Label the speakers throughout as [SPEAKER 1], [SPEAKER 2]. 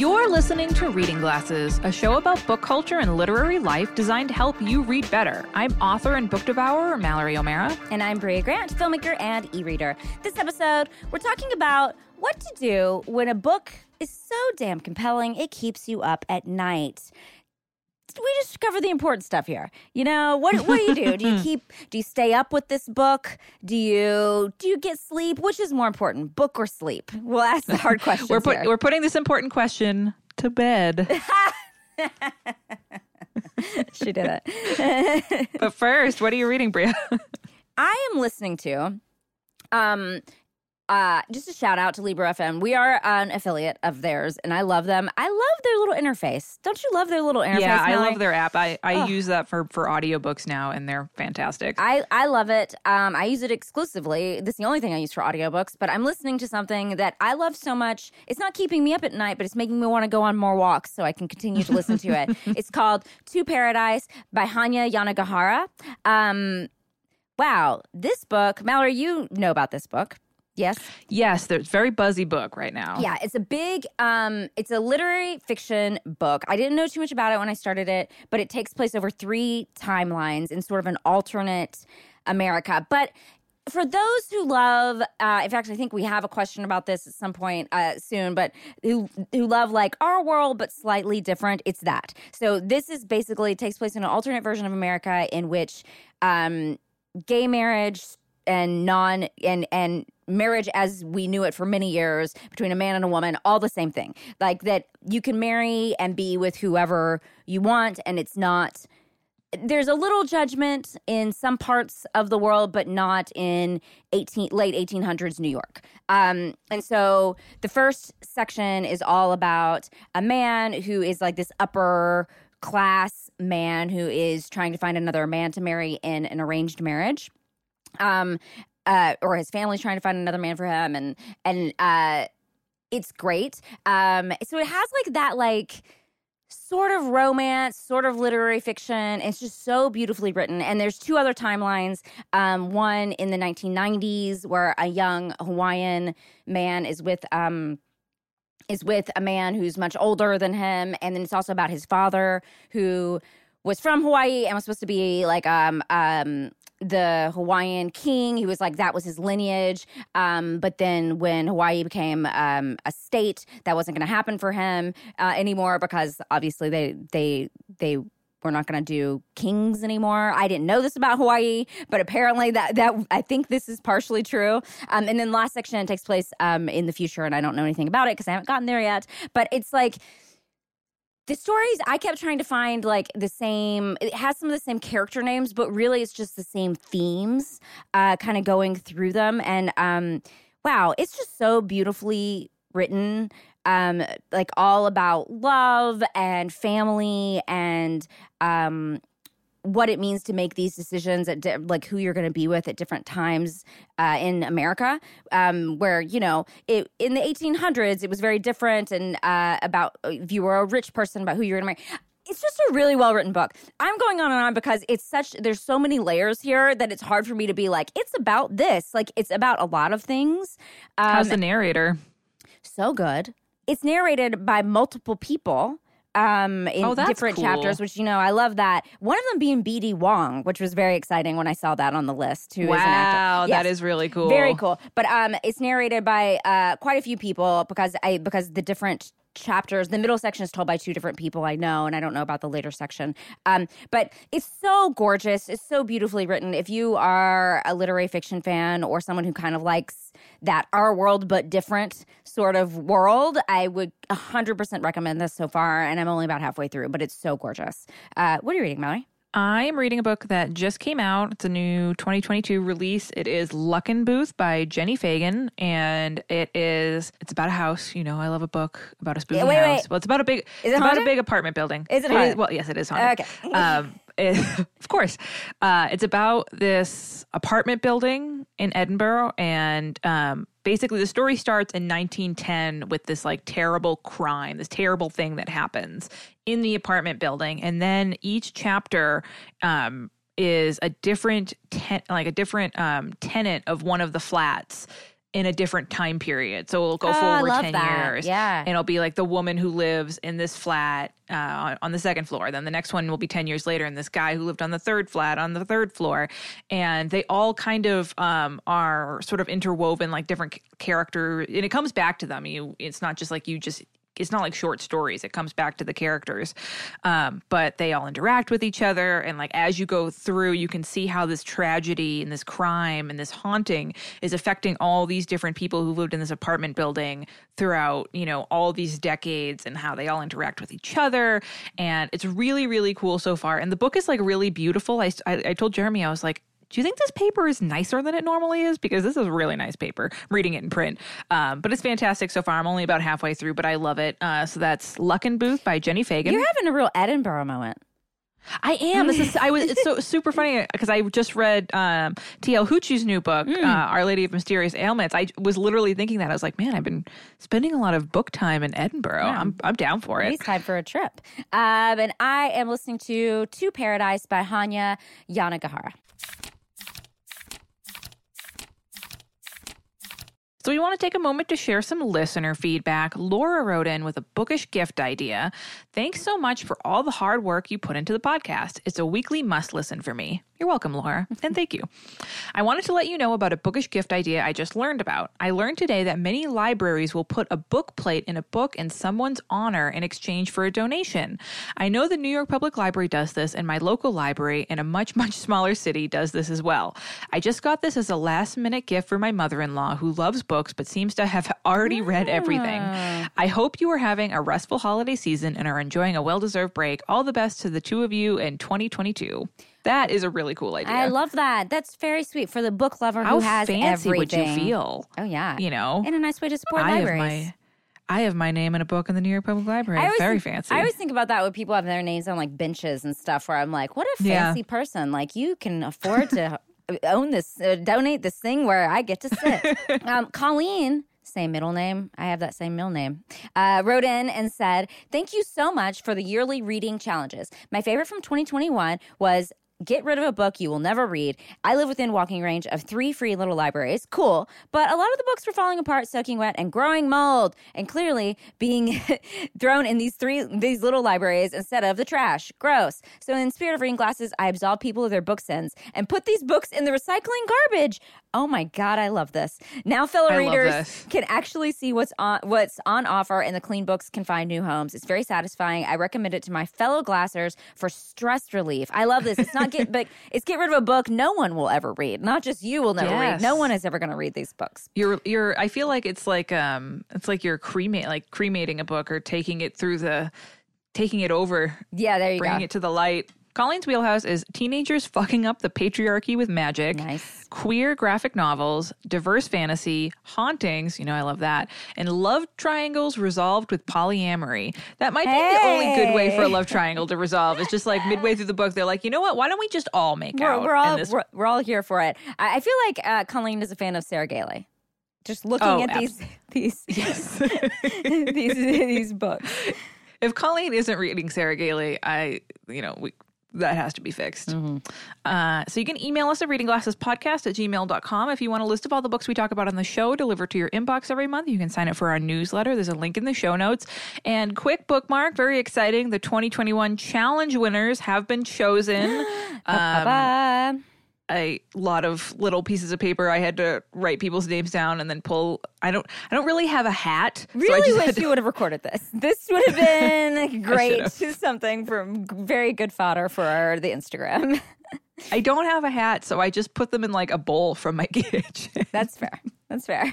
[SPEAKER 1] You're listening to Reading Glasses, a show about book culture and literary life designed to help you read better. I'm author and book devourer Mallory O'Meara.
[SPEAKER 2] And I'm Brea Grant, filmmaker and e reader. This episode, we're talking about what to do when a book is so damn compelling it keeps you up at night we just cover the important stuff here. You know, what what do you do? do you keep do you stay up with this book? Do you do you get sleep? Which is more important, book or sleep? We'll ask the hard questions.
[SPEAKER 1] we're put, we're putting this important question to bed.
[SPEAKER 2] she did it.
[SPEAKER 1] but first, what are you reading, Brea?
[SPEAKER 2] I am listening to um uh, just a shout out to Libro FM. We are an affiliate of theirs, and I love them. I love their little interface. Don't you love their little interface?
[SPEAKER 1] Yeah,
[SPEAKER 2] Mallory?
[SPEAKER 1] I love their app. I, I use that for for audiobooks now, and they're fantastic.
[SPEAKER 2] I, I love it. Um, I use it exclusively. This is the only thing I use for audiobooks, but I'm listening to something that I love so much. It's not keeping me up at night, but it's making me want to go on more walks so I can continue to listen to it. It's called To Paradise by Hanya Yanagihara. Um, wow, this book, Mallory, you know about this book. Yes.
[SPEAKER 1] Yes, there's very buzzy book right now.
[SPEAKER 2] Yeah, it's a big um it's a literary fiction book. I didn't know too much about it when I started it, but it takes place over 3 timelines in sort of an alternate America. But for those who love, uh, in fact, I think we have a question about this at some point uh, soon, but who who love like our world but slightly different, it's that. So this is basically takes place in an alternate version of America in which um, gay marriage and non and and marriage as we knew it for many years between a man and a woman all the same thing like that you can marry and be with whoever you want and it's not there's a little judgment in some parts of the world, but not in 18, late 1800s New York. Um, and so the first section is all about a man who is like this upper class man who is trying to find another man to marry in an arranged marriage. Um, uh, or his family's trying to find another man for him, and and uh, it's great. Um, so it has like that like sort of romance, sort of literary fiction. It's just so beautifully written. And there's two other timelines. Um, one in the 1990s where a young Hawaiian man is with um, is with a man who's much older than him, and then it's also about his father who was from Hawaii and was supposed to be like um um the Hawaiian king. He was like that was his lineage. Um, but then when Hawaii became um, a state, that wasn't going to happen for him uh, anymore because obviously they they they were not going to do kings anymore. I didn't know this about Hawaii, but apparently that that I think this is partially true. Um, and then the last section takes place um, in the future, and I don't know anything about it because I haven't gotten there yet. But it's like the stories I kept trying to find like the same it has some of the same character names but really it's just the same themes uh kind of going through them and um wow it's just so beautifully written um like all about love and family and um what it means to make these decisions at di- like who you're going to be with at different times uh, in America, um, where you know it, in the 1800s it was very different, and uh, about uh, if you were a rich person about who you're going to marry. It's just a really well written book. I'm going on and on because it's such there's so many layers here that it's hard for me to be like it's about this. Like it's about a lot of things.
[SPEAKER 1] Um, How's the narrator?
[SPEAKER 2] So good. It's narrated by multiple people um in
[SPEAKER 1] oh,
[SPEAKER 2] different
[SPEAKER 1] cool.
[SPEAKER 2] chapters which you know i love that. One of them being bd wong which was very exciting when i saw that on the list who
[SPEAKER 1] wow,
[SPEAKER 2] is an actor.
[SPEAKER 1] Yes, that is really cool.
[SPEAKER 2] very cool. But um it's narrated by uh quite a few people because i because the different chapters. The middle section is told by two different people I know, and I don't know about the later section. Um, but it's so gorgeous. It's so beautifully written. If you are a literary fiction fan or someone who kind of likes that our world but different sort of world, I would 100% recommend this so far. And I'm only about halfway through, but it's so gorgeous. Uh, what are you reading, Mallory?
[SPEAKER 1] I am reading a book that just came out. It's a new 2022 release. It is Luckenbooth by Jenni Fagan, and it is it's about a house. You know, I love a book about a spooky
[SPEAKER 2] Yeah, wait,
[SPEAKER 1] house.
[SPEAKER 2] wait.
[SPEAKER 1] Well, it's about a big.
[SPEAKER 2] Is
[SPEAKER 1] it's
[SPEAKER 2] it
[SPEAKER 1] about a big apartment building.
[SPEAKER 2] Is it haunted?
[SPEAKER 1] well, yes, it is haunted.
[SPEAKER 2] Okay.
[SPEAKER 1] Um, of course, uh, it's about this apartment building in Edinburgh, and um, basically the story starts in 1910 with this like terrible crime, this terrible thing that happens in the apartment building, and then each chapter. Um, is a different ten- like a different um, tenant of one of the flats in a different time period. So it'll go
[SPEAKER 2] Oh,
[SPEAKER 1] forward
[SPEAKER 2] love
[SPEAKER 1] 10
[SPEAKER 2] that.
[SPEAKER 1] years.
[SPEAKER 2] Yeah.
[SPEAKER 1] And it'll be like the woman who lives in this flat uh, on- on the second floor. Then the next one will be 10 years later, and this guy who lived on the third flat on the third floor. And they all kind of um, are sort of interwoven, like different c- character. And it comes back to them. You, It's not just like you just it's not like short stories. It comes back to the characters, um, but they all interact with each other. And like as you go through, you can see how this tragedy and this crime and this haunting is affecting all these different people who lived in this apartment building throughout, you know, all these decades and how they all interact with each other. And it's really, really cool so far. And the book is like really beautiful. I, I, I told Jeremy, I was like, do you think this paper is nicer than it normally is? Because this is a really nice paper. I'm reading it in print, um, but it's fantastic so far. I'm only about halfway through, but I love it. Uh, so that's Luckenbooth by Jenni Fagan.
[SPEAKER 2] You're having a real Edinburgh moment.
[SPEAKER 1] I am. This is. I was. It's so super funny because I just read um, T.L. Huchu's new book, uh, Our Lady of Mysterious Ailments. I was literally thinking that. I was like, man, I've been spending a lot of book time in Edinburgh. I'm I'm down for it.
[SPEAKER 2] it's time for a trip. Um, and I am listening to To Paradise by Hanya Yanagihara.
[SPEAKER 1] So we want to take a moment to share some listener feedback. Laura wrote in with a bookish gift idea. Thanks so much for all the hard work you put into the podcast. It's a weekly must listen for me. You're welcome, Laura, and thank you. I wanted to let you know about a bookish gift idea I just learned about. I learned today that many libraries will put a book plate in a book in someone's honor in exchange for a donation. I know the New York Public Library does this, and my local library in a much, much smaller city does this as well. I just got this as a last minute gift for my mother in law who loves books but seems to have already read everything. I hope you are having a restful holiday season and are enjoying a well deserved break. All the best to the two of you in 2022. That is a really cool idea.
[SPEAKER 2] I love that. That's very sweet for the book lover
[SPEAKER 1] How
[SPEAKER 2] who has
[SPEAKER 1] fancy would you
[SPEAKER 2] everything.
[SPEAKER 1] feel?
[SPEAKER 2] Oh yeah,
[SPEAKER 1] You know,
[SPEAKER 2] and a nice way to support
[SPEAKER 1] I have my I have my name in a book in the New York Public Library. Very
[SPEAKER 2] think,
[SPEAKER 1] fancy.
[SPEAKER 2] I always think about that when people have their names on like benches and stuff. Where I'm like, what a
[SPEAKER 1] Yeah.
[SPEAKER 2] fancy person! Like you can afford to own this, uh, donate this thing where I get to sit. um, Colleen. Same middle name. I have that same middle name. Uh, wrote in and said, Thank you so much for the yearly reading challenges. My favorite from 2021 was Get rid of a book you will never read. I live within walking range of three free little libraries. Cool. But a lot of the books were falling apart, soaking wet, and growing mold, and clearly being thrown in these three these little libraries instead of the trash. Gross. So in spirit of reading glasses, I absolve people of their book sins and put these books in the recycling garbage. Oh my god, I love this. Now fellow
[SPEAKER 1] I
[SPEAKER 2] readers can actually see what's on what's on offer and the clean books can find new homes. It's very satisfying. I recommend it to my fellow glassers for stress relief. I love this. It's not get but it's get rid of a book no one will ever read. Not just you will never read. No one is ever going to read these books.
[SPEAKER 1] you're you're I feel like it's like um it's like you're cremate like cremating a book or taking it through the taking it over,
[SPEAKER 2] Yeah, there you
[SPEAKER 1] bringing
[SPEAKER 2] go.
[SPEAKER 1] it to the light. Colleen's wheelhouse is teenagers fucking up the patriarchy with magic.
[SPEAKER 2] Nice.
[SPEAKER 1] Queer graphic novels, diverse fantasy, hauntings, you know, I love that, and love triangles resolved with polyamory. That might be the only good way for a love triangle to resolve. It's just like midway through the book, they're like, you know what? Why don't we just all make
[SPEAKER 2] We're,
[SPEAKER 1] out?
[SPEAKER 2] we're all
[SPEAKER 1] this
[SPEAKER 2] we're, we're all here for it. I, I feel like uh, Colleen is a fan of Sarah Gailey. Just looking
[SPEAKER 1] Oh,
[SPEAKER 2] at these these
[SPEAKER 1] Yes.
[SPEAKER 2] these these books.
[SPEAKER 1] if Colleen isn't reading Sarah Gailey, I, you know, we, that has to be fixed. Uh, so you can email us at readingglassespodcast at gmail.com. If you want a list of all the books we talk about on the show delivered to your inbox every month, you can sign up for our newsletter. There's a link in the show notes. And quick bookmark, very exciting. The 2021 challenge winners have been chosen. Um,
[SPEAKER 2] Bye.
[SPEAKER 1] A lot of little pieces of paper. I had to write people's names down and then pull. I don't. I don't really have a hat. so I
[SPEAKER 2] Really
[SPEAKER 1] just
[SPEAKER 2] wish you would have recorded this. This would have been great. Something from very good fodder for our, the Instagram.
[SPEAKER 1] I don't have a hat, so I just put them in like a bowl from my kitchen.
[SPEAKER 2] That's fair. That's fair.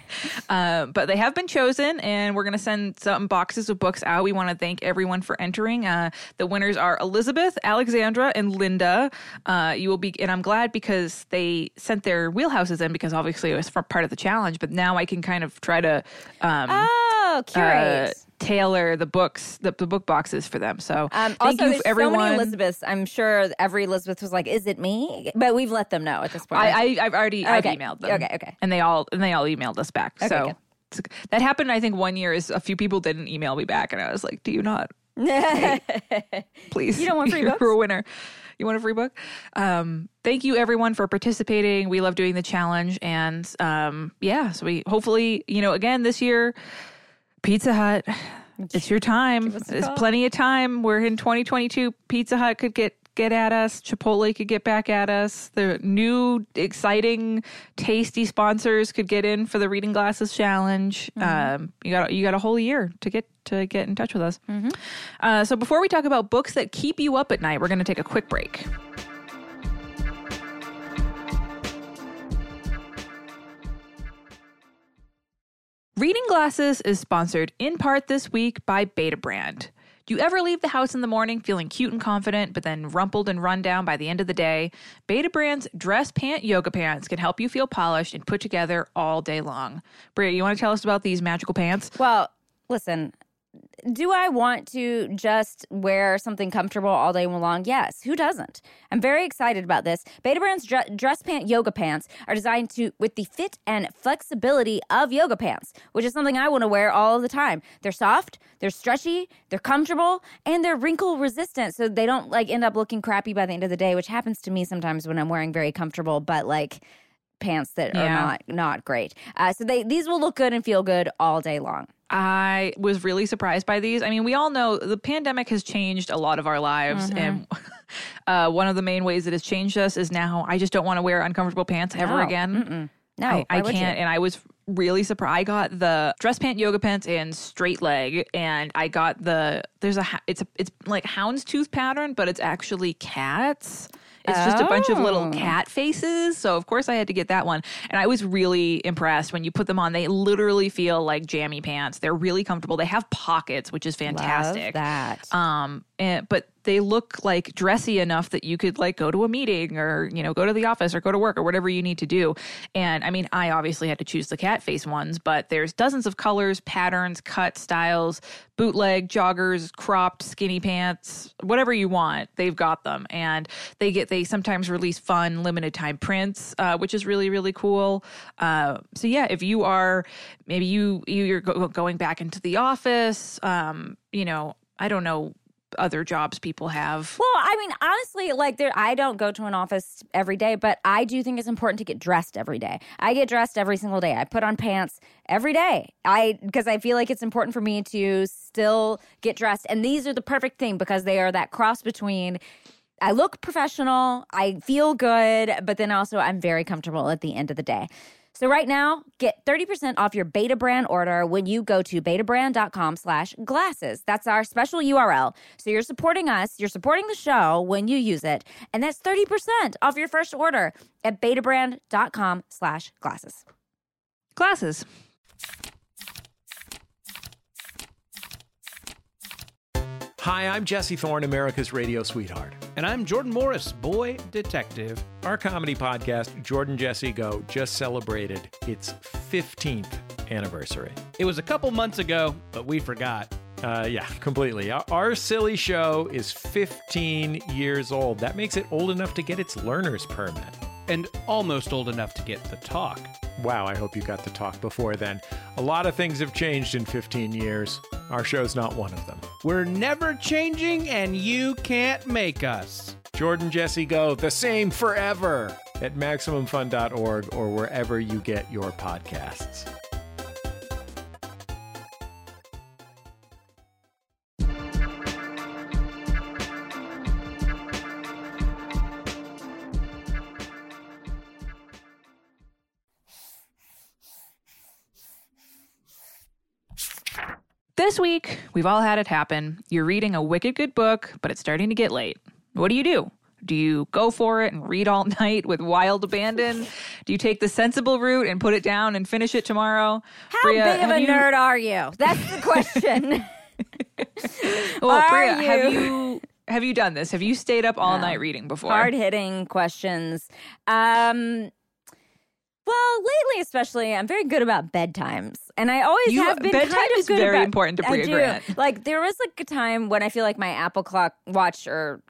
[SPEAKER 1] Uh, but they have been chosen, and we're going to send some boxes of books out. We want to thank everyone for entering. Uh, the winners are Elizabeth, Alexandra, and Linda. Uh, you will be, and I'm glad because they sent their wheelhouses in because obviously it was part of the challenge. But now I can kind of try to um,
[SPEAKER 2] Oh,
[SPEAKER 1] uh, tailor the books, the, the book boxes for them. So
[SPEAKER 2] Um,
[SPEAKER 1] thank
[SPEAKER 2] also,
[SPEAKER 1] you, everyone.
[SPEAKER 2] so many Elizabeths. I'm sure every Elizabeth was like, "Is it me?" But we've let them know at this point.
[SPEAKER 1] I, I I've already I've emailed them.
[SPEAKER 2] Okay, okay.
[SPEAKER 1] And they all and they all emailed us back.
[SPEAKER 2] Okay,
[SPEAKER 1] so
[SPEAKER 2] good.
[SPEAKER 1] that happened. I think one year is a few people didn't email me back, and I was like, "Do you not? Please,
[SPEAKER 2] You don't want free
[SPEAKER 1] you're a winner." you want a free book? Um, thank you everyone for participating. We love doing the challenge, and um, yeah, so we hopefully, you know, again this year, Pizza Hut. It's your time. There's plenty of time. We're in 2022. Pizza Hut could get get at us. Chipotle could get back at us. The new exciting, tasty sponsors could get in for the Reading Glasses Challenge. Mm-hmm. Um, you got you got a whole year to get to get in touch with us. Mm-hmm. Uh, so before we talk about books that keep you up at night, we're going to take a quick break. Reading Glasses is sponsored in part this week by Betabrand. Do you ever leave the house in the morning feeling cute and confident, but then rumpled and run down by the end of the day? Betabrand's dress pant yoga pants can help you feel polished and put together all day long. Brea, you want to tell us about these magical pants?
[SPEAKER 2] Well, listen, do I want to just wear something comfortable all day long? Yes. Who doesn't? I'm very excited about this. Beta Betabrand's dress pant yoga pants are designed to with the fit and flexibility of yoga pants, which is something I want to wear all the time. They're soft, they're stretchy, they're comfortable, and they're wrinkle resistant, so they don't like end up looking crappy by the end of the day, which happens to me sometimes when I'm wearing very comfortable, but like pants that yeah. are not not great. Uh, so they these will look good and feel good all day long.
[SPEAKER 1] I was really surprised by these. I mean, we all know the pandemic has changed a lot of our lives, mm-hmm. and uh, one of the main ways that has changed us is now I just don't want to wear uncomfortable pants no. ever again.
[SPEAKER 2] Mm-mm. No,
[SPEAKER 1] I, I can't. And I was really surprised. I got the dress pant yoga pants and straight leg, and I got the there's a it's a it's like houndstooth pattern, but it's actually cats. It's just a bunch of little oh. cat faces. So, of course, I had to get that one. And I was really impressed when you put them on. They literally feel like jammy pants. They're really comfortable. They have pockets, which is fantastic.
[SPEAKER 2] Love that.
[SPEAKER 1] Um, and, but they look like dressy enough that you could like go to a meeting or you know go to the office or go to work or whatever you need to do. And i mean i obviously had to choose the cat face ones but there's dozens of colors patterns cut styles bootleg joggers cropped skinny pants whatever you want they've got them. And they get they sometimes release fun limited time prints uh, which is really really cool. Uh, so yeah if you are maybe you you're go- going back into the office um, you know I don't know other jobs people have.
[SPEAKER 2] Well, I mean, honestly, like there, I don't go to an office every day, but I do think it's important to get dressed every day. I get dressed every single day. I put on pants every day. I because I feel like it's important for me to still get dressed, and these are the perfect thing because they are that cross between. I look professional, I feel good, but then also I'm very comfortable at the end of the day. So right now, get 30% off your Betabrand order when you go to betabrand.com slash glasses. That's our special URL. So you're supporting us, you're supporting the show when you use it, and that's 30% off your first order at betabrand.com slash glasses.
[SPEAKER 1] Glasses.
[SPEAKER 3] Hi, I'm Jesse Thorne, America's radio sweetheart.
[SPEAKER 4] And I'm Jordan Morris, boy detective.
[SPEAKER 3] Our comedy podcast, Jordan Jesse Go, just celebrated its 15th anniversary.
[SPEAKER 4] It was a couple months ago, but we forgot.
[SPEAKER 3] Uh, yeah, completely. Our, our, silly show is 15 years old. That makes it old enough to get its learner's permit.
[SPEAKER 4] And almost old enough to get the talk.
[SPEAKER 3] Wow, I hope you got the talk before then. A lot of things have changed in 15 years. Our show's not one of them.
[SPEAKER 4] We're never changing, and you can't make us.
[SPEAKER 3] Jordan Jesse Go, the same forever at MaximumFun.org or wherever you get your podcasts.
[SPEAKER 1] This week, we've all had it happen. You're reading a wicked good book, but it's starting to get late. What do you do? Do you go for it and read all night with wild abandon? Do you take the sensible route and put it down and finish it tomorrow?
[SPEAKER 2] How Brea, big of a you... nerd are you? That's the question.
[SPEAKER 1] well, are Brea, you... have you have you done this? Have you stayed up all night reading before?
[SPEAKER 2] Hard hitting questions. Um, well, lately, especially, I'm very good about bedtimes, and I always
[SPEAKER 1] you,
[SPEAKER 2] have been.
[SPEAKER 1] Bedtime
[SPEAKER 2] kind of
[SPEAKER 1] is very important to Brea Grant.
[SPEAKER 2] Like there was like a time when I feel like my Apple clock, watch, or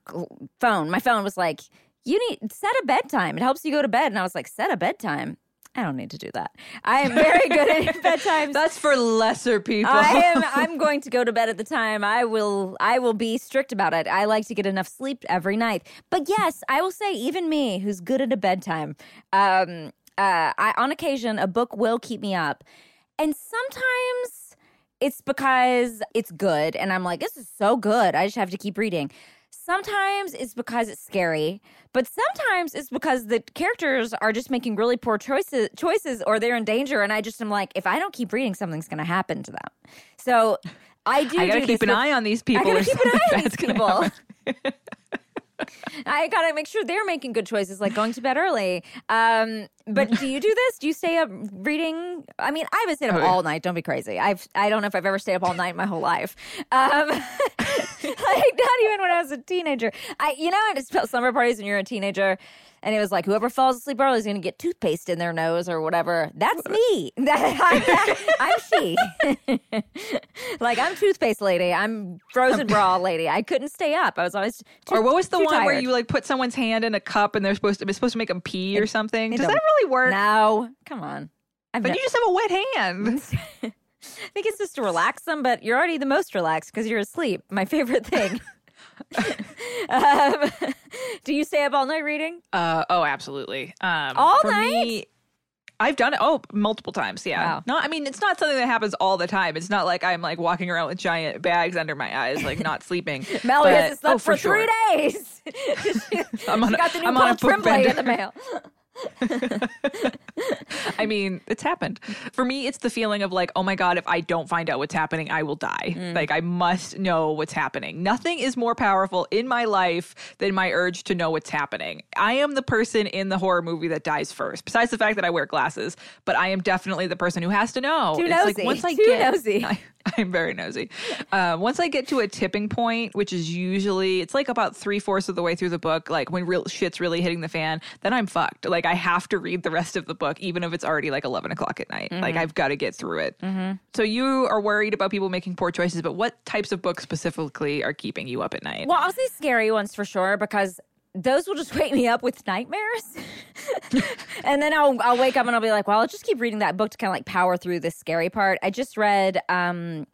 [SPEAKER 2] phone, my phone was like, "You need set a bedtime. It helps you go to bed." And I was like, "Set a bedtime." I don't need to do that. I am very good at bedtimes.
[SPEAKER 1] That's for lesser people.
[SPEAKER 2] I am I'm going to go to bed at the time. I will I will be strict about it. I like to get enough sleep every night. But yes, I will say even me who's good at a bedtime, um uh I on occasion a book will keep me up. And sometimes it's because it's good and I'm like this is so good. I just have to keep reading. Sometimes it's because it's scary, but sometimes it's because the characters are just making really poor choices choices or they're in danger and I just am like if I don't keep reading something's going to happen to them. So I do
[SPEAKER 1] I gotta
[SPEAKER 2] do
[SPEAKER 1] keep an
[SPEAKER 2] with-
[SPEAKER 1] eye on these people.
[SPEAKER 2] I
[SPEAKER 1] gotta
[SPEAKER 2] keep an eye on these people. I gotta make sure they're making good choices, like going to bed early. Um, but do you do this? Do you stay up reading? I mean, I haven't stayed up
[SPEAKER 1] Oh, yeah.
[SPEAKER 2] all night. Don't be crazy. I've I don't know if I've ever stayed up all night in my whole life. Um, like not even when I was a teenager. I you know at s- summer parties when you're a teenager. And it was like whoever falls asleep early is going to get toothpaste in their nose or whatever. That's me. That, I'm, I'm she. like I'm toothpaste lady. I'm frozen raw lady. I couldn't stay up. I was always too,
[SPEAKER 1] Or what was the one where you like put someone's hand in a cup and they're supposed to it's supposed to make them pee or something?
[SPEAKER 2] it
[SPEAKER 1] Does that really work?
[SPEAKER 2] No, come on. I've
[SPEAKER 1] But you just have a wet hand.
[SPEAKER 2] I think it's just to relax them, but you're already the most relaxed because you're asleep. My favorite thing. Um, do you stay up all night reading?
[SPEAKER 1] Uh, oh, absolutely. Um,
[SPEAKER 2] All
[SPEAKER 1] for
[SPEAKER 2] night?
[SPEAKER 1] Me, I've done it. Oh, multiple times. Yeah.
[SPEAKER 2] Wow.
[SPEAKER 1] No, I mean it's not something that happens all the time. It's not like I'm like walking around with giant bags under my eyes, like not sleeping.
[SPEAKER 2] Mel
[SPEAKER 1] But-
[SPEAKER 2] hasn't slept
[SPEAKER 1] oh,
[SPEAKER 2] for,
[SPEAKER 1] sure.
[SPEAKER 2] three days. she,
[SPEAKER 1] I'm on a-
[SPEAKER 2] got the new
[SPEAKER 1] I'm on a book bender.
[SPEAKER 2] in the mail.
[SPEAKER 1] I mean, it's happened. For me, it's the feeling of like, oh my God, if I don't find out what's happening, I will die.
[SPEAKER 2] Mm.
[SPEAKER 1] Like, I must know what's happening. Nothing is more powerful in my life than my urge to know what's happening. I am the person in the horror movie that dies first, besides the fact that I wear glasses, but I am definitely the person who has to know.
[SPEAKER 2] Too
[SPEAKER 1] it's
[SPEAKER 2] nosy.
[SPEAKER 1] like once I
[SPEAKER 2] Too
[SPEAKER 1] get,
[SPEAKER 2] nosy.
[SPEAKER 1] I, I'm very nosy. Uh, once I get to a tipping point, which is usually, it's like about three fourths of the way through the book, like when real shit's really hitting the fan, then I'm fucked. Like I have to read the rest of the book, even if it's already like 11 o'clock at night. Like I've got to get through it. So you are worried about people making poor choices, but what types of books specifically are keeping you up at night?
[SPEAKER 2] Well, I'll say scary ones for sure because those will just wake me up with nightmares. and then I'll I'll wake up and I'll be like, well, I'll just keep reading that book to kind of like power through the scary part. I just read um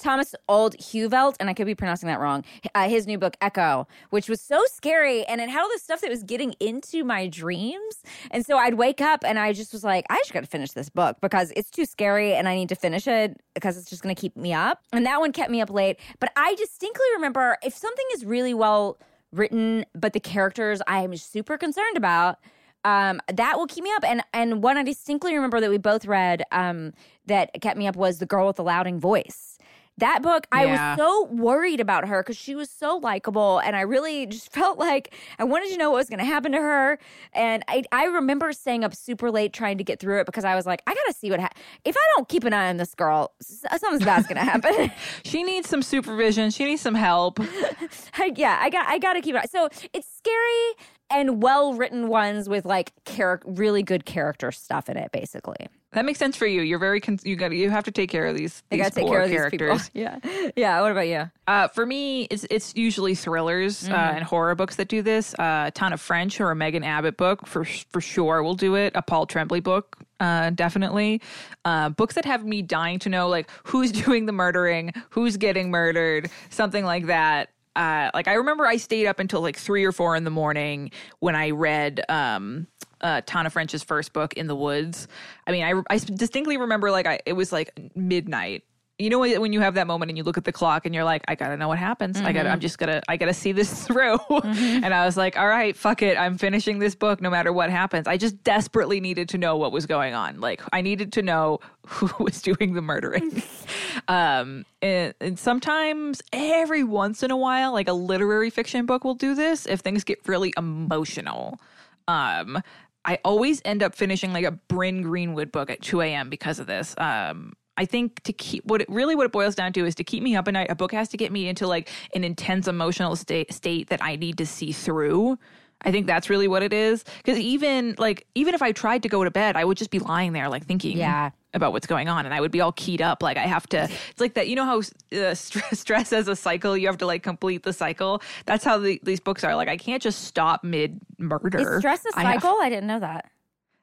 [SPEAKER 2] Thomas Olde Heuvelt, and I could be pronouncing that wrong. Uh, his new book Echo, which was so scary, and it had all this stuff that was getting into my dreams. And so I'd wake up and I just was like, I just got to finish this book because it's too scary, and I need to finish it because it's just going to keep me up. And that one kept me up late. But I distinctly remember if something is really well written, but the characters I am super concerned about um, that will keep me up. And and one I distinctly remember that we both read um, that kept me up was the girl with the louding voice. That book, I was so worried about her because she was so likable, and I really just felt like I wanted to know what was going to happen to her. And I, I remember staying up super late trying to get through it because I was like, I got to see what. Ha- if I don't keep an eye on this girl, something's bad's going to happen.
[SPEAKER 1] She needs some supervision. She needs some help.
[SPEAKER 2] I- yeah, I got I got to keep it. So it's scary and well written ones with like char- really good character stuff in it, basically.
[SPEAKER 1] That makes sense for you. You're very con- you got you have to take care of these.
[SPEAKER 2] I
[SPEAKER 1] these
[SPEAKER 2] got to take
[SPEAKER 1] poor
[SPEAKER 2] care of
[SPEAKER 1] characters.
[SPEAKER 2] these people. Yeah, yeah. What about you?
[SPEAKER 1] Uh, for me, it's it's usually thrillers uh,
[SPEAKER 2] Mm-hmm.
[SPEAKER 1] and horror books that do this. Uh, a Tana French or a Megan Abbott book for for sure will do it. A Paul Tremblay book, uh, definitely. Uh, books that have me dying to know like who's doing the murdering, who's getting murdered, something like that. Uh, like I remember I stayed up until like three or four in the morning when I read um, uh, Tana French's first book, In the Woods. I mean, I, I distinctly remember like I, it was like midnight. You know when you have that moment and you look at the clock and you're like, I gotta know what happens. I gotta, I'm just gonna, I gotta see this through. and I was like, all right, fuck it, I'm finishing this book no matter what happens. I just desperately needed to know what was going on. Like I needed to know who was doing the murdering. um, and, and sometimes every once in a while, like a literary fiction book will do this if things get really emotional. Um, I always end up finishing like a Bryn Greenwood book at 2 a.m. because of this. Um, I think to keep what it really what it boils down to is to keep me up at night. A book has to get me into like an intense emotional state state that I need to see through. I think that's really what it is. Because even like even if I tried to go to bed, I would just be lying there like thinking
[SPEAKER 2] Yeah.
[SPEAKER 1] about what's going on, and I would be all keyed up. Like I have to. It's like that. You know how uh, stress, stress as a cycle. You have to like complete the cycle. That's how the, these books are. Like I can't just stop mid murder.
[SPEAKER 2] Is stress a
[SPEAKER 1] I have-
[SPEAKER 2] cycle? I, didn't know that.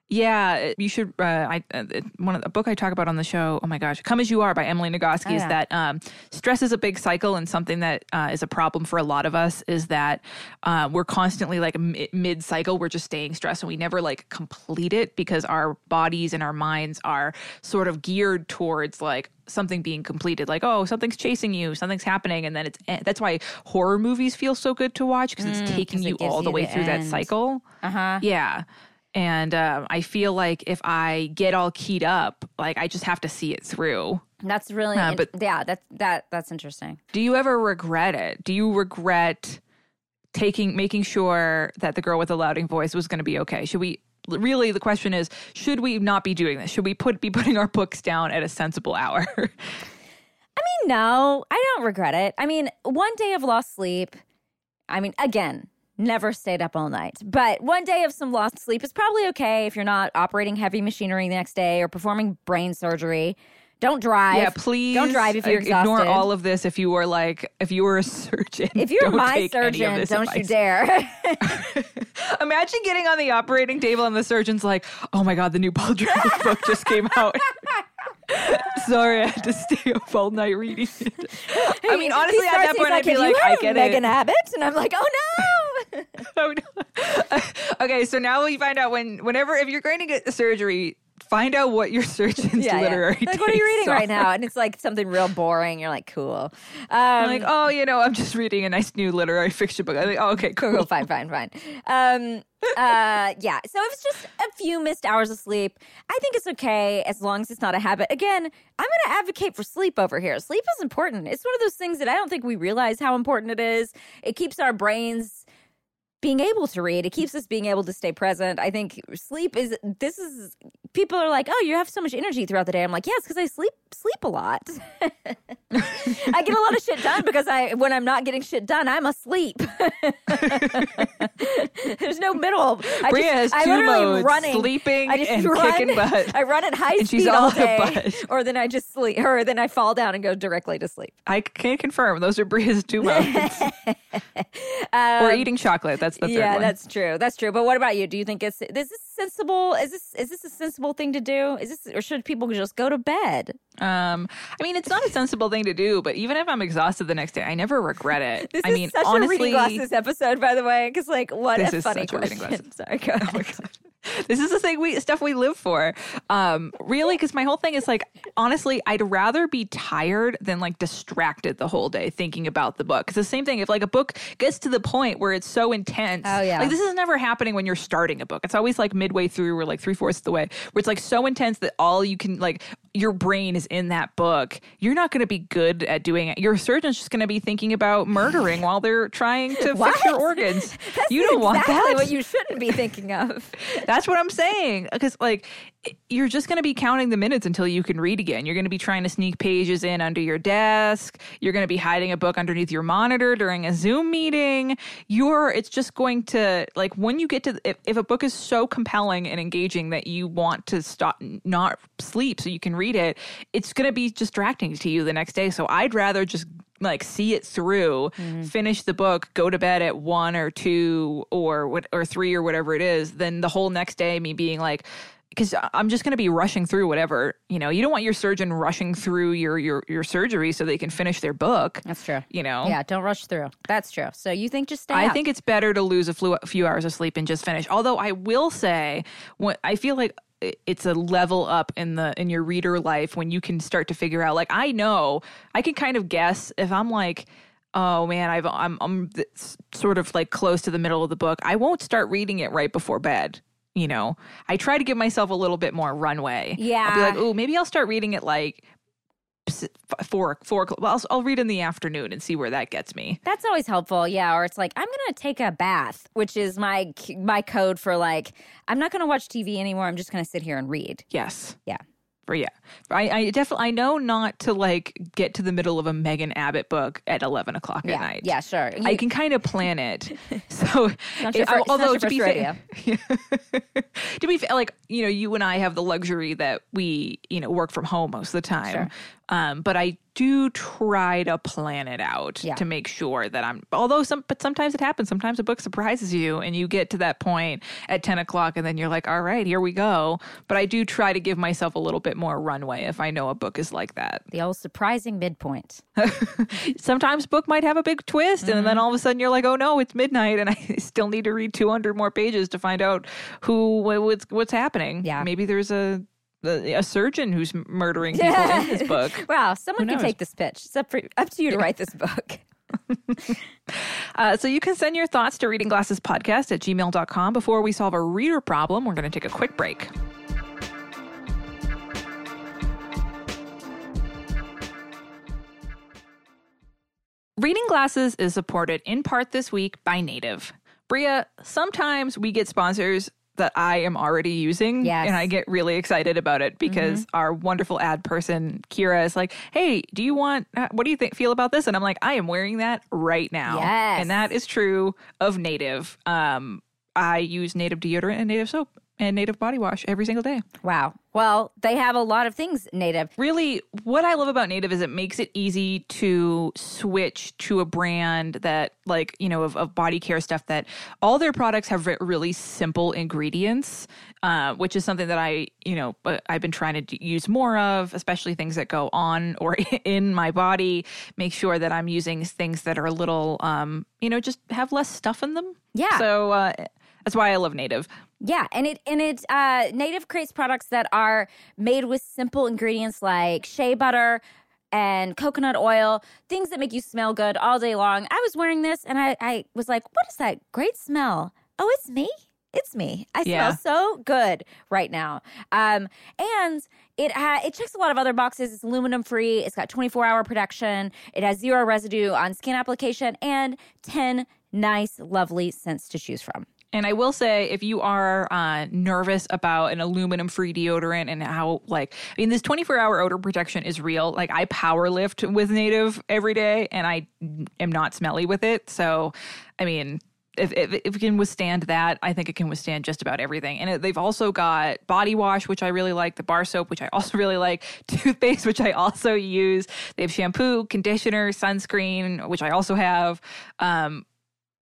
[SPEAKER 1] Yeah, you should. Uh, I uh, one of the book I talk about on the show. Oh my gosh, "Come as You Are" by Emily Nagoski
[SPEAKER 2] Oh,
[SPEAKER 1] is that um, stress is a big cycle, and something that uh, is a problem for a lot of us is that uh, we're constantly like mid cycle. We're just staying stressed, and we never like complete it because our bodies and our minds are sort of geared towards like something being completed like oh something's chasing you something's happening and then it's eh, that's why horror movies feel so good to watch because it's taking
[SPEAKER 2] 'cause it
[SPEAKER 1] you all the way
[SPEAKER 2] the
[SPEAKER 1] through that cycle
[SPEAKER 2] Uh-huh.
[SPEAKER 1] yeah. And um, I feel like if I get all keyed up, like I just have to see it through.
[SPEAKER 2] That's really
[SPEAKER 1] Uh,
[SPEAKER 2] in-
[SPEAKER 1] but-
[SPEAKER 2] yeah, that's that that's interesting.
[SPEAKER 1] Do you ever regret it? Do you regret taking making sure that the girl with the louding voice was going to be okay? Should we really the question is should we not be doing this? Should we put be putting our books down at a sensible hour?
[SPEAKER 2] I mean, no, I don't regret it. I mean, one day of lost sleep. I mean, again, never stayed up all night, but one day of some lost sleep is probably okay if you're not operating heavy machinery the next day or performing brain surgery. Don't drive.
[SPEAKER 1] yeah, please
[SPEAKER 2] don't drive if you're exhausted.
[SPEAKER 1] Ignore all of this if you were like if you were a surgeon.
[SPEAKER 2] if you're my
[SPEAKER 1] take any of
[SPEAKER 2] surgeon, don't you dare.
[SPEAKER 1] Imagine getting on the operating table and the surgeon's like, "Oh my god, the new Paul Jarvis book just came out." Sorry, I had to stay up all night reading it. I mean, honestly, at that point, I'd be
[SPEAKER 2] "Have
[SPEAKER 1] like,
[SPEAKER 2] you
[SPEAKER 1] "I get
[SPEAKER 2] Megan
[SPEAKER 1] it."
[SPEAKER 2] Abbott, and I'm like, oh no.
[SPEAKER 1] Oh, no. okay, so now we find out when, whenever, if you're going to get the surgery, find out what your surgeon's
[SPEAKER 2] Yeah, yeah.
[SPEAKER 1] literary.
[SPEAKER 2] Like, what are you reading right now? And it's like something real boring. You're like, cool. Um,
[SPEAKER 1] I'm like, oh, you know, I'm just reading a nice new literary fiction book. I'm like, oh, okay,
[SPEAKER 2] cool,
[SPEAKER 1] cool.
[SPEAKER 2] cool, fine, fine, fine. Um, uh, yeah. So if it's just a few missed hours of sleep, I think it's okay as long as it's not a habit. Again, I'm going to advocate for sleep over here. Sleep is important. It's one of those things that I don't think we realize how important it is. It keeps our brains being able to read. It keeps us being able to stay present. I think sleep is this is people are like, "Oh, you have so much energy throughout the day." I'm like, "Yes, cuz I sleep sleep a lot." I get a lot of shit done because I when I'm not getting shit done, I'm asleep. There's no middle. I
[SPEAKER 1] Brea
[SPEAKER 2] just,
[SPEAKER 1] has two
[SPEAKER 2] literally
[SPEAKER 1] modes,
[SPEAKER 2] running,
[SPEAKER 1] sleeping
[SPEAKER 2] I just
[SPEAKER 1] and
[SPEAKER 2] run,
[SPEAKER 1] kicking butt.
[SPEAKER 2] I run at high
[SPEAKER 1] And she's
[SPEAKER 2] speed
[SPEAKER 1] all
[SPEAKER 2] all day,
[SPEAKER 1] butt.
[SPEAKER 2] or then I just sleep, or then I fall down and go directly to sleep.
[SPEAKER 1] I can't confirm those are Brea's two modes. Or eating chocolate. That's the
[SPEAKER 2] Um, yeah,
[SPEAKER 1] one.
[SPEAKER 2] that's true. That's true. But what about you? Do you think it's is this sensible? Is this is this a sensible thing to do? Is this or should people just go to bed?
[SPEAKER 1] Um, I mean, it's not a sensible thing to do, but even if I'm exhausted the next day, I never regret it.
[SPEAKER 2] This
[SPEAKER 1] I
[SPEAKER 2] is
[SPEAKER 1] mean,
[SPEAKER 2] such
[SPEAKER 1] honestly,
[SPEAKER 2] a reading glasses episode, by the way, because like what
[SPEAKER 1] This
[SPEAKER 2] a
[SPEAKER 1] is
[SPEAKER 2] funny
[SPEAKER 1] such a reading
[SPEAKER 2] question.
[SPEAKER 1] glasses.
[SPEAKER 2] Sorry, go ahead.
[SPEAKER 1] Oh my god. This is the thing we stuff we live for. Um, really, because my whole thing is like, honestly, I'd rather be tired than like distracted the whole day thinking about the book. Because the same thing, if like a book gets to the point where it's so intense,
[SPEAKER 2] Oh, yeah.
[SPEAKER 1] like this is never happening when you're starting a book. It's always like midway through or like three fourths of the way, where it's like so intense that all you can like your brain is in that book. You're not going to be good at doing it. Your surgeon's just going to be thinking about murdering while they're trying to
[SPEAKER 2] What?
[SPEAKER 1] fix your organs. You don't want that.
[SPEAKER 2] what you shouldn't be thinking of.
[SPEAKER 1] That's what I'm saying. Because, like, you're just going to be counting the minutes until you can read again. You're going to be trying to sneak pages in under your desk. You're going to be hiding a book underneath your monitor during a Zoom meeting. You're, it's just going to, like, when you get to, if, if a book is so compelling and engaging that you want to stop, not sleep so you can read it, it's going to be distracting to you the next day. So I'd rather just, like see it through, mm-hmm. finish the book, go to bed at one or two or what or three or whatever it is, then the whole next day me being like because I'm just going to be rushing through whatever you know. You don't want your surgeon rushing through your your your surgery so they can finish their book.
[SPEAKER 2] That's true.
[SPEAKER 1] You know.
[SPEAKER 2] Yeah, don't rush through. That's true. So you think just stay
[SPEAKER 1] I
[SPEAKER 2] up.
[SPEAKER 1] think it's better to lose a flu- few hours of sleep and just finish. Although I will say, when I feel like it's a level up in the in your reader life when you can start to figure out. Like I know I can kind of guess if I'm like. Oh man, I've, I'm I'm sort of like close to the middle of the book. I won't start reading it right before bed. You know, I try to give myself a little bit more runway. Yeah. I'll be like, oh, maybe I'll start reading it like four four. o'clock. Well, I'll, I'll read in the afternoon and see where that gets me.
[SPEAKER 2] That's always helpful, yeah. Or it's like I'm gonna take a bath, which is my my code for like I'm not gonna watch TV anymore. I'm just gonna sit here and read.
[SPEAKER 1] Yes.
[SPEAKER 2] Yeah.
[SPEAKER 1] For yeah. I, I definitely I know not to like get to the middle of a Megan Abbott book at eleven o'clock
[SPEAKER 2] Yeah,
[SPEAKER 1] at night.
[SPEAKER 2] yeah, sure.
[SPEAKER 1] I can kind of plan it. So, it-
[SPEAKER 2] fir- it's not
[SPEAKER 1] although to be fair, to be fair, like you know, you and I have the luxury that we you know work from home most of the time.
[SPEAKER 2] Sure.
[SPEAKER 1] Um, but I do try to plan it out
[SPEAKER 2] Yeah.
[SPEAKER 1] to make sure that I'm. Although some, but sometimes it happens. Sometimes a book surprises you, and you get to that point at ten o'clock, and then you're like, "All right, here we go." But I do try to give myself a little bit more runway if I know a book is like that.
[SPEAKER 2] The old surprising midpoint.
[SPEAKER 1] Sometimes book might have a big twist, and
[SPEAKER 2] Mm-hmm.
[SPEAKER 1] then all of a sudden you're like, "Oh no, it's midnight," and I still need to read two hundred more pages to find out who what's what's happening.
[SPEAKER 2] Yeah.
[SPEAKER 1] maybe there's a a, surgeon who's murdering people in this book.
[SPEAKER 2] Wow, someone can take this pitch. It's up, for, up to you to write this book.
[SPEAKER 1] Uh, so you can send your thoughts to reading glasses podcast at gmail.com. Before we solve a reader problem, we're going to take a quick break. Reading Glasses is supported in part this week by Native. Brea, sometimes we get sponsors that I am already using.
[SPEAKER 2] Yes.
[SPEAKER 1] And I get really excited about it because our wonderful ad person, Kira, is like, hey, do you want, uh, what do you think, feel about this? And I'm like, I am wearing that right now.
[SPEAKER 2] Yes.
[SPEAKER 1] And that is true of Native. Um, I use Native deodorant and Native soap and Native body wash every single day.
[SPEAKER 2] Wow. Well, they have a lot of things native.
[SPEAKER 1] Really, what I love about Native is it makes it easy to switch to a brand that, like, you know, of, of body care stuff that all their products have really simple ingredients, uh, which is something that I, you know, uh, I've been trying to use more of, especially things that go on or in my body. Make sure that I'm using things that are a little, um, you know, just have less stuff in them.
[SPEAKER 2] Yeah.
[SPEAKER 1] So uh, that's why I love Native.
[SPEAKER 2] Yeah, and it and it uh, Native creates products that are made with simple ingredients like shea butter and coconut oil, things that make you smell good all day long. I was wearing this and I, I was like, what is that great smell? Oh, it's me. It's me. I
[SPEAKER 1] Yeah.
[SPEAKER 2] smell so good right now. Um, and it ha- it checks a lot of other boxes. It's aluminum free. It's got 24 hour protection. It has zero residue on skin application and 10 nice, lovely scents to choose from.
[SPEAKER 1] And I will say, if you are uh, nervous about an aluminum free deodorant and how, like, I mean, this 24 hour odor protection is real. Like, I power lift with Native every day and I am not smelly with it. So, I mean, if, if, if it can withstand that, I think it can withstand just about everything. And it, they've also got body wash, which I really like, the bar soap, which I also really like, toothpaste, which I also use. They have shampoo, conditioner, sunscreen, which I also have. Um,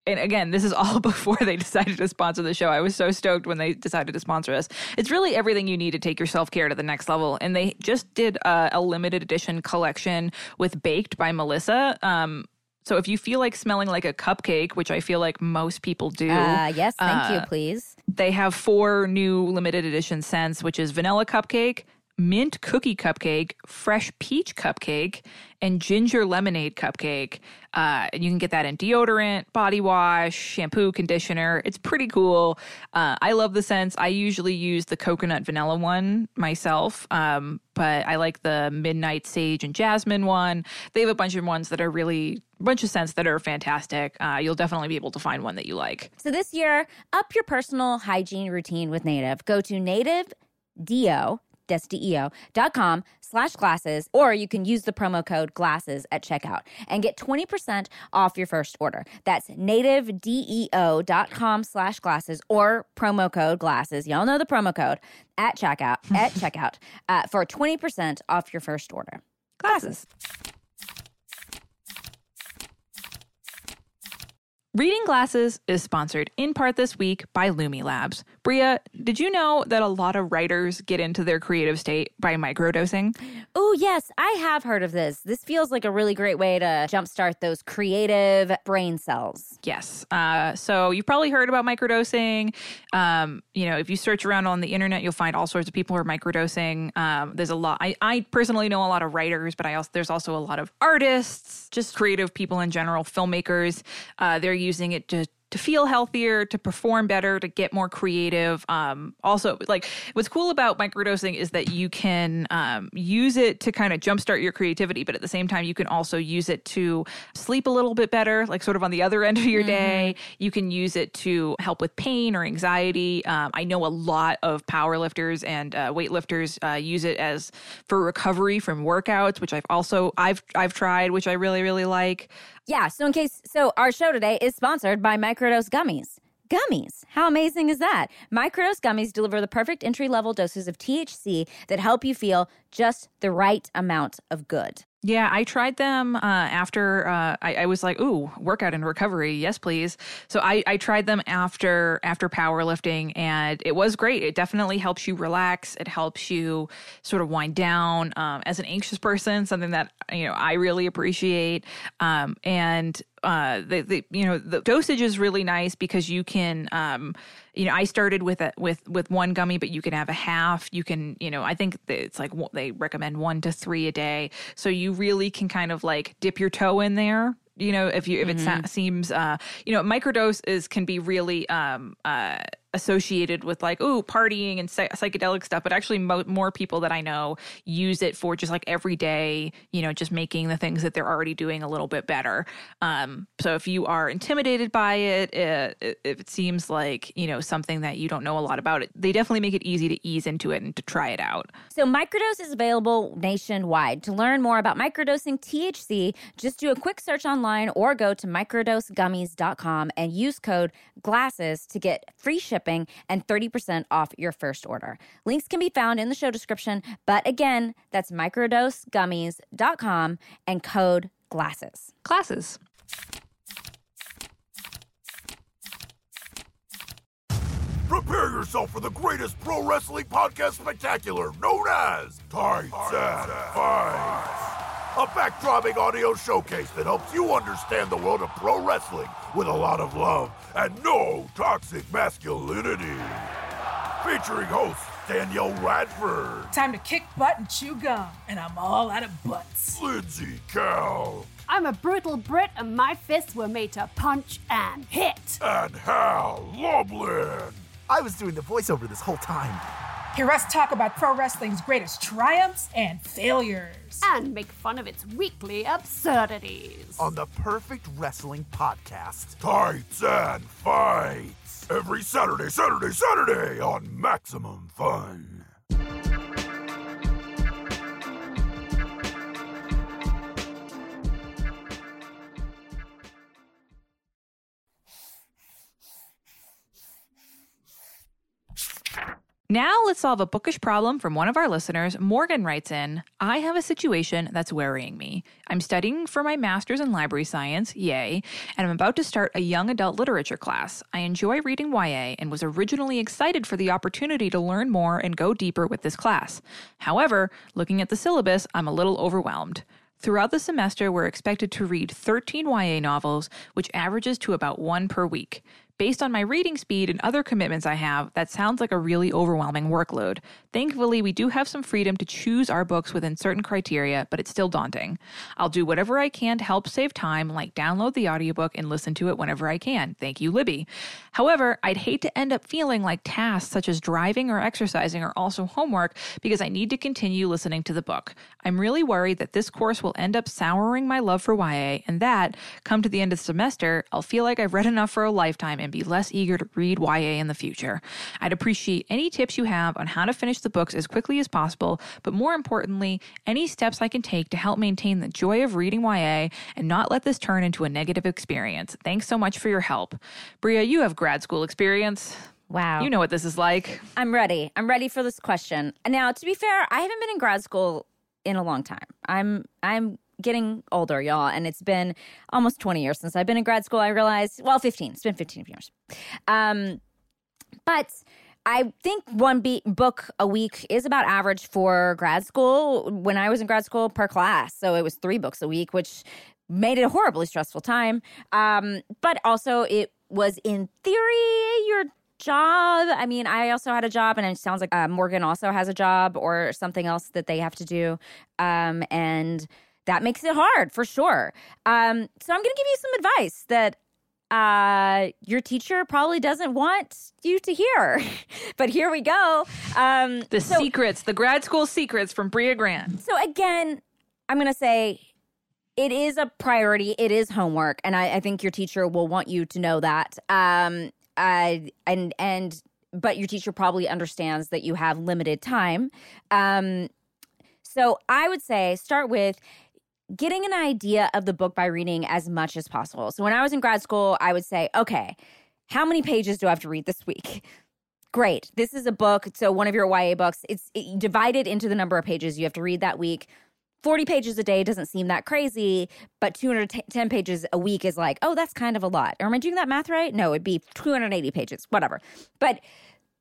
[SPEAKER 1] and again, this is all before they decided to sponsor the show. I was so stoked when they decided to sponsor us. It's really everything you need to take your self care to the next level. And they just did a, a limited edition collection with Baked by Melissa. Um, so if you feel like smelling like a cupcake, which I feel like most people do,
[SPEAKER 2] Uh, yes, thank you,
[SPEAKER 1] Uh,
[SPEAKER 2] please.
[SPEAKER 1] they have four new limited edition scents, which is vanilla cupcake, mint cookie cupcake, fresh peach cupcake, and ginger lemonade cupcake. Uh, and you can get that in deodorant, body wash, shampoo, conditioner. It's pretty cool. Uh, I love the scents. I usually use the coconut vanilla one myself, um, but I like the midnight sage and jasmine one. They have a bunch of ones that are really, bunch of scents that are fantastic. Uh, you'll definitely be able to find one that you like.
[SPEAKER 2] So this year, up your personal hygiene routine with Native. Go to nativedeo, that's D-E-O, dot com slash glasses, or you can use the promo code glasses at checkout and get 20% off your first order. That's nativedeo dot com slash glasses or promo code glasses. Y'all know the promo code at checkout, at checkout uh, for 20% off your first order.
[SPEAKER 1] Glasses. Reading Glasses is sponsored in part this week by Lumi Labs. Brea, did you know that a lot of writers get into their creative state by microdosing?
[SPEAKER 2] Oh, yes, I have heard of this. This feels like a really great way to jumpstart those creative brain cells.
[SPEAKER 1] Yes. Uh, so you've probably heard about microdosing. Um, you know, if you search around on the internet, you'll find all sorts of people who are microdosing. Um, there's a lot. I, I personally know a lot of writers, but I also there's also a lot of artists, just creative people in general, filmmakers. Uh, they're using it to to feel healthier, to perform better, to get more creative. Um, also, like what's cool about microdosing is that you can um, use it to kind of jumpstart your creativity, but at the same time, you can also use it to sleep a little bit better, like sort of on the other end of your day. You can use it to help with pain or anxiety. Um, I know a lot of power lifters and uh, weightlifters uh, use it as for recovery from workouts, which I've also I've I've tried, which I really really like.
[SPEAKER 2] Yeah, so in case, so our show today is sponsored by Microdose Gummies. gummies. How amazing is that? Microdose gummies deliver the perfect entry level doses of THC that help you feel just the right amount of good.
[SPEAKER 1] Yeah, I tried them uh, after uh, I, I, was like, "Ooh, workout and recovery, yes, please." So I, I tried them after after powerlifting, and it was great. It definitely helps you relax. It helps you sort of wind down. Um, as an anxious person, something that you know I really appreciate. Um, and uh, the, the you know the dosage is really nice because you can um, you know, I started with a, with with one gummy, but you can have a half. You can, you know, I think it's like they recommend one to three a day, so you really can kind of like dip your toe in there you know if you if mm-hmm. it seems uh you know microdose is can be really um uh associated with like oh partying and psychedelic stuff but actually mo- more people that i know use it for just like every day you know just making the things that they're already doing a little bit better. Um, so if you are intimidated by it, it if it seems like you know something that you don't know a lot about it they definitely make it easy to ease into it and to try it out.
[SPEAKER 2] So microdose is available nationwide. To learn more about microdosing thc just do a quick search online or go to microdosegummies.com and use code glasses to get free shipping shipping and 30% off your first order. Links can be found in the show description, but again, that's microdosegummies.com and code GLASSES.
[SPEAKER 1] Glasses.
[SPEAKER 5] Prepare yourself for the greatest pro wrestling podcast spectacular known as Tights and Fights a backdropping audio showcase that helps you understand the world of pro wrestling with a lot of love and no toxic masculinity. Featuring host Danielle Radford.
[SPEAKER 6] Time to kick butt and chew gum, and I'm all out of butts.
[SPEAKER 5] Lindsey Kelk.
[SPEAKER 7] I'm a brutal Brit, and my fists were made to punch and hit.
[SPEAKER 5] And Hal Lublin.
[SPEAKER 8] I was doing the voiceover this whole time.
[SPEAKER 6] Hear us talk about pro wrestling's greatest triumphs and failures.
[SPEAKER 7] And make fun of its weekly absurdities.
[SPEAKER 8] On the Perfect Wrestling Podcast.
[SPEAKER 5] Tights and Fights. Every Saturday, Saturday, Saturday on Maximum Fun.
[SPEAKER 1] Now let's solve a bookish problem from one of our listeners. Morgan writes in I have a situation that's worrying me. I'm studying for my master's in library science, yay, and I'm about to start a young adult literature class. I enjoy reading YA and was originally excited for the opportunity to learn more and go deeper with this class. However, looking at the syllabus, I'm a little overwhelmed. Throughout the semester, we're expected to read 13 YA novels, which averages to about one per week. Based on my reading speed and other commitments I have, that sounds like a really overwhelming workload. Thankfully, we do have some freedom to choose our books within certain criteria, but it's still daunting. I'll do whatever I can to help save time, like download the audiobook and listen to it whenever I can. Thank you, Libby. However, I'd hate to end up feeling like tasks such as driving or exercising are also homework because I need to continue listening to the book. I'm really worried that this course will end up souring my love for YA and that, come to the end of the semester, I'll feel like I've read enough for a lifetime and be less eager to read YA in the future. I'd appreciate any tips you have on how to finish the books as quickly as possible, but more importantly, any steps I can take to help maintain the joy of reading YA and not let this turn into a negative experience. Thanks so much for your help. Brea, you have grad school experience.
[SPEAKER 2] Wow.
[SPEAKER 1] You know what this is like.
[SPEAKER 2] I'm ready. I'm ready for this question. Now, to be fair, I haven't been in grad school in a long time. I'm I'm getting older, y'all, and it's been almost 20 years since I've been in grad school. I realized, well, 15. It's been 15 years. Um, but I think one be- book a week is about average for grad school. When I was in grad school per class, so it was three books a week, which made it a horribly stressful time. Um, but also, it was in theory your job. I mean, I also had a job, and it sounds like uh, Morgan also has a job or something else that they have to do. Um, and that makes it hard for sure. Um, so I'm going to give you some advice that uh, your teacher probably doesn't want you to hear. but here we go. Um,
[SPEAKER 1] the so, secrets, the grad school secrets from Brea Grant.
[SPEAKER 2] So again, I'm going to say it is a priority. It is homework, and I, I, think your teacher will want you to know that. Um, uh, and and but your teacher probably understands that you have limited time. Um, so I would say start with getting an idea of the book by reading as much as possible. So when I was in grad school, I would say, okay, how many pages do I have to read this week? Great. This is a book. So one of your YA books, it's it, divided into the number of pages you have to read that week. 40 pages a day doesn't seem that crazy, but 210 pages a week is like, oh, that's kind of a lot. Or am I doing that math right? No, it'd be 280 pages, whatever. But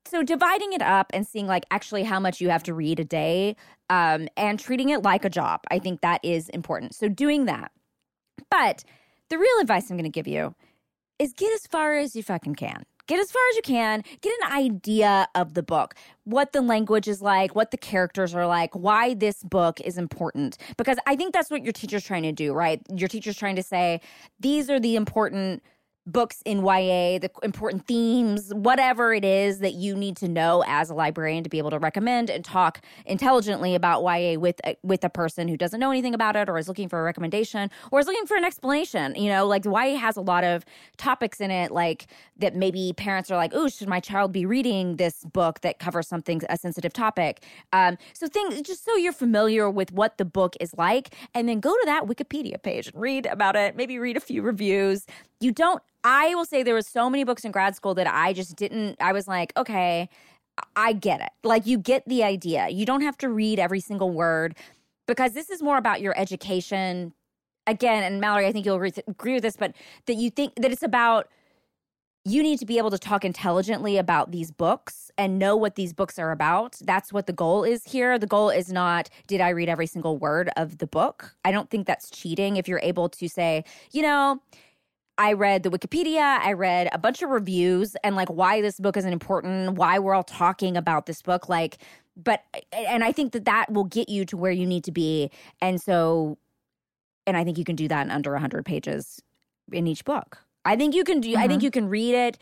[SPEAKER 2] so dividing it up and seeing like actually how much you have to read a day um, and treating it like a job, I think that is important. So doing that. But the real advice I'm going to give you is get as far as you fucking can. Get as far as you can, get an idea of the book, what the language is like, what the characters are like, why this book is important. Because I think that's what your teacher's trying to do, right? Your teacher's trying to say, these are the important books in YA, the important themes, whatever it is that you need to know as a librarian to be able to recommend and talk intelligently about YA with a, with a person who doesn't know anything about it or is looking for a recommendation or is looking for an explanation. You know, like YA has a lot of topics in it, like that maybe parents are like, "Oh, should my child be reading this book that covers something a sensitive topic?" Um, so things just so you're familiar with what the book is like, and then go to that Wikipedia page and read about it. Maybe read a few reviews. You don't I will say there was so many books in grad school that I just didn't I was like, okay, I get it. Like you get the idea. You don't have to read every single word because this is more about your education. Again, and Mallory, I think you'll agree with this, but that you think that it's about you need to be able to talk intelligently about these books and know what these books are about. That's what the goal is here. The goal is not, did I read every single word of the book? I don't think that's cheating if you're able to say, you know, I read the Wikipedia, I read a bunch of reviews and like why this book is important, why we're all talking about this book like but and I think that that will get you to where you need to be. And so and I think you can do that in under 100 pages in each book. I think you can do mm-hmm. I think mm-hmm. you can read it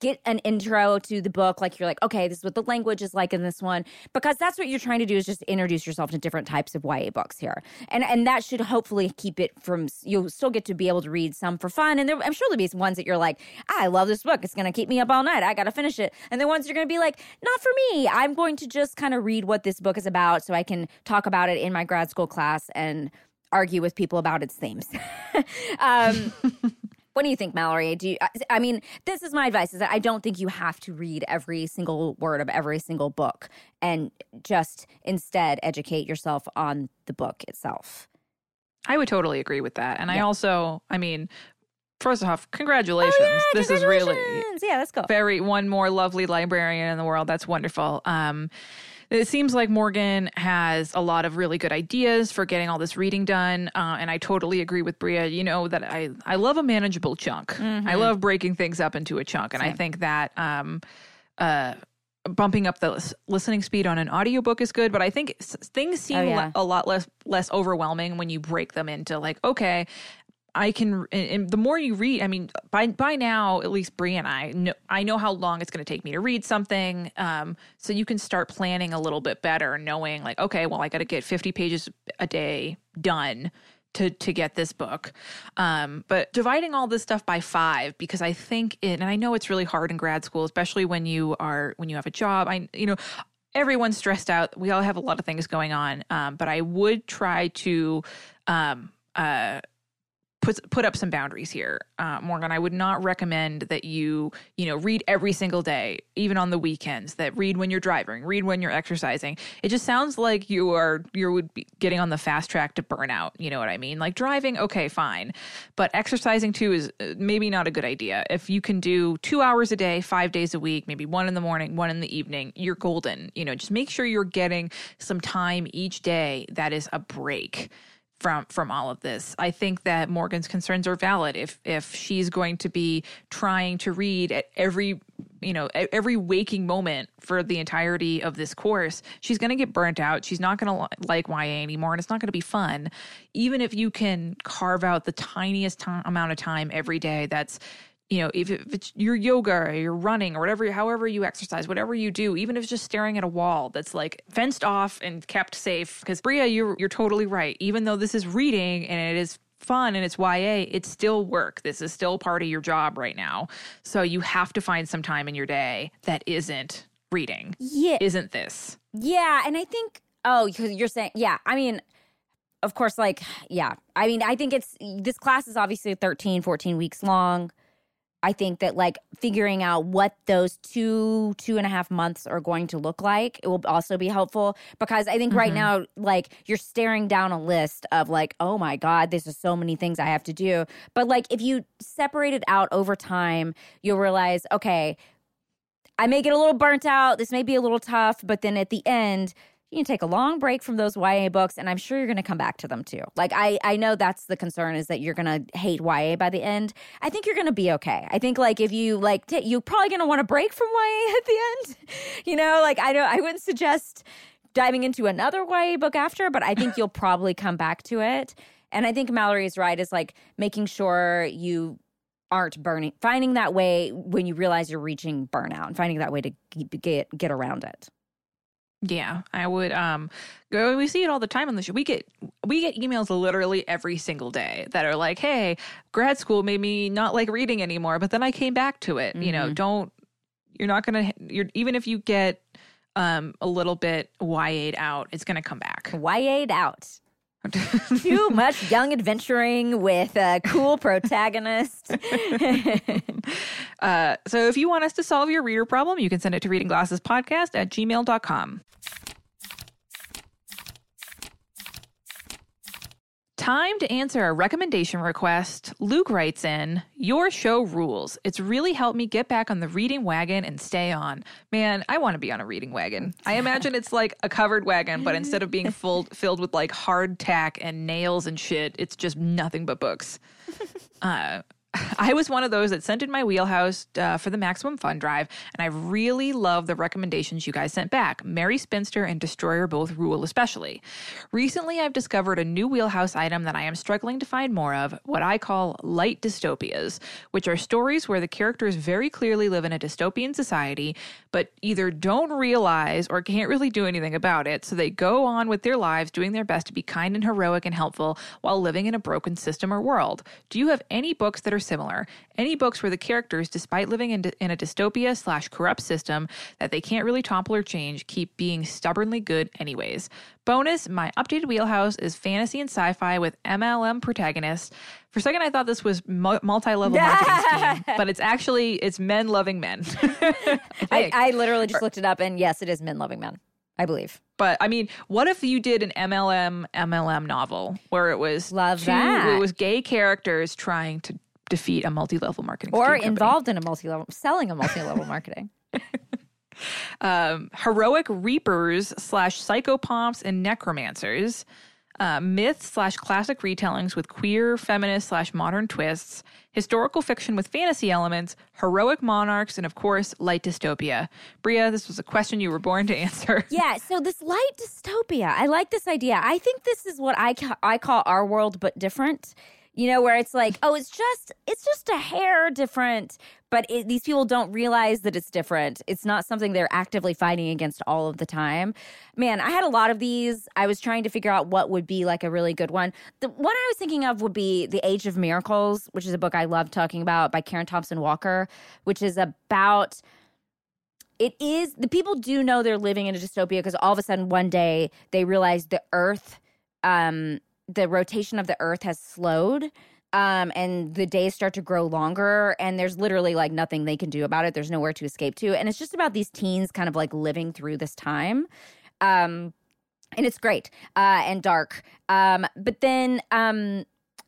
[SPEAKER 2] get an intro to the book like you're like okay this is what the language is like in this one because that's what you're trying to do is just introduce yourself to different types of YA books here. And and that should hopefully keep it from you'll still get to be able to read some for fun. And there, I'm sure there'll be ones that you're like I love this book. It's to keep me up all night. I got to finish it. And the ones you're to be like not for me. I'm going to just kind of read what this book is about so I can talk about it in my grad school class and argue with people about its themes. Um what do you think, Mallory? Do you, I mean, this is my advice: is that I don't think you have to read every single word of every single book, and just instead educate yourself on the book itself.
[SPEAKER 1] I would totally agree with that, and yeah. I also, I mean, First off, congratulations. Oh,
[SPEAKER 2] yeah,
[SPEAKER 1] this
[SPEAKER 2] congratulations. is really yeah, let's go.
[SPEAKER 1] Very one more lovely librarian in the world. That's wonderful. Um, it seems like Morgan has a lot of really good ideas for getting all this reading done, uh, and I totally agree with Brea, You know that I I love a manageable chunk. Mm-hmm. I love breaking things up into a chunk, and Same. I think that um, uh, bumping up the listening speed on an audiobook is good but i think things seem oh, yeah. a lot less less overwhelming when you break them into like okay I can, and the more you read, I mean, by by now, at least Brea and I know, I know how long it's going to take me to read something. Um, so you can start planning a little bit better, knowing like, okay, well, I got to get fifty pages a day done to to get this book. Um, but dividing all this stuff by five because I think it, and I know it's really hard in grad school, especially when you are when you have a job. I you know everyone's stressed out. We all have a lot of things going on. Um, but I would try to um, uh, put put up some boundaries here, uh, Morgan. I would not recommend that you you know read every single day, even on the weekends. That read when you're driving, read when you're exercising. It just sounds like you are you would be getting on the fast track to burnout. You know what I mean? Like driving, okay, fine, but exercising too is uh, maybe not a good idea. If you can do two hours a day, five days a week, maybe one in the morning, one in the evening, you're golden. You know, just make sure you're getting some time each day that is a break from from all of this. I think that Morgan's concerns are valid. If if she's going to be trying to read at every you know every waking moment for the entirety of this course, she's going to get burnt out. She's not going to like YA anymore, and it's not going to be fun. Even if you can carve out the tiniest t- amount of time every day, that's you know, if, if it's your yoga or you're running or whatever, however you exercise, whatever you do, even if it's just staring at a wall that's like fenced off and kept safe. Because Brea, you're you're totally right. Even though this is reading and it is fun and it's YA, it's still work. This is still part of your job right now. So you have to find some time in your day that isn't reading.
[SPEAKER 2] Yeah,
[SPEAKER 1] isn't this?
[SPEAKER 2] Yeah, and I think oh, you're saying yeah. I mean, of course, like yeah. I mean, I think it's this class is obviously 13, 14 weeks long I think that like figuring out what those two, two and a half months are going to look like, it will also be helpful because I think right
[SPEAKER 1] Mm-hmm.
[SPEAKER 2] now, like you're staring down a list of like, oh my God, this is so many things I have to do. But like if you separate it out over time, you'll realize, okay, I may get a little burnt out. This may be a little tough, but then at the end, you can take a long break from those YA books, and I'm sure you're going to come back to them too. Like I, I know that's the concern is that you're going to hate YA by the end. I think you're going to be okay. I think like if you like, t- you're probably going to want to break from YA at the end. You know, like I don't, I wouldn't suggest diving into another YA book after, but I think you'll probably come back to it. And I think Mallory is right. Is like making sure you aren't burning, finding that way when you realize you're reaching burnout, and finding that way to get get around it.
[SPEAKER 1] Yeah, I would. Um, go. We see it all the time on the show. We get we get emails literally every single day that are like, "Hey, grad school made me not like reading anymore, but then I came back to it." You know, don't you're not gonna. You're even if you get um a little bit YA'd out, it's gonna come back.
[SPEAKER 2] YA'd out. Too much young adventuring with a cool protagonist.
[SPEAKER 1] Uh, so if you want us to solve your reader problem, you can send it to readingglassespodcast at gmail.com. Time to answer a recommendation request. Luke writes in, Your show rules. It's really helped me get back on the reading wagon and stay on. Man, I want to be on a reading wagon. I imagine it's like a covered wagon, but instead of being full, filled with like hard tack and nails and shit, it's just nothing but books. Uh, I was one of those that sent in my wheelhouse uh, for the Maximum Fun Drive, and I really love the recommendations you guys sent back. Merry Spinster and Destroyer both rule, especially. Recently, I've discovered a new wheelhouse item that I am struggling to find more of what I call light dystopias, which are stories where the characters very clearly live in a dystopian society, but either don't realize or can't really do anything about it, so they go on with their lives doing their best to be kind and heroic and helpful while living in a broken system or world. Do you have any books that are similar? Any books where the characters, despite living in, in a dystopia slash corrupt system that they can't really topple or change, keep being stubbornly good anyways? Bonus, my updated wheelhouse is fantasy and sci-fi with MLM protagonists. For a second, I thought this was multi-level marketing scheme, but it's actually it's men loving men. I
[SPEAKER 2] I. I literally just looked it up, and yes, it is Men Loving Men. I believe.
[SPEAKER 1] But I mean, what if you did an MLM MLM novel where it was
[SPEAKER 2] Love
[SPEAKER 1] two,
[SPEAKER 2] that.
[SPEAKER 1] It was gay characters trying to defeat a multi-level marketing
[SPEAKER 2] Or involved in a multi level, selling a multi level marketing.
[SPEAKER 1] um, heroic reapers slash psychopomps and necromancers, uh, myth slash classic retellings with queer, feminist slash modern twists, historical fiction with fantasy elements, heroic monarchs, and of course, light dystopia. Brea, this was a question you were born to answer.
[SPEAKER 2] Yeah, so this light dystopia, I like this idea. I think this is what I ca- I call our world but different. You know, where it's like, oh, it's just it's just a hair different, but it, these people don't realize that it's different. It's not something they're actively fighting against all of the time. Man, I had a lot of these. I was trying to figure out what would be like a really good one. The one I was thinking of would be The Age of Miracles, which is a book I love talking about by Karen Thompson Walker, which is about it is the people do know they're living in a dystopia because all of a sudden one day they realize the earth um the rotation of the earth has slowed um and the days start to grow longer and there's literally like nothing they can do about it. There's nowhere to escape to and it's just about these teens kind of like living through this time um and it's great uh and dark um but then um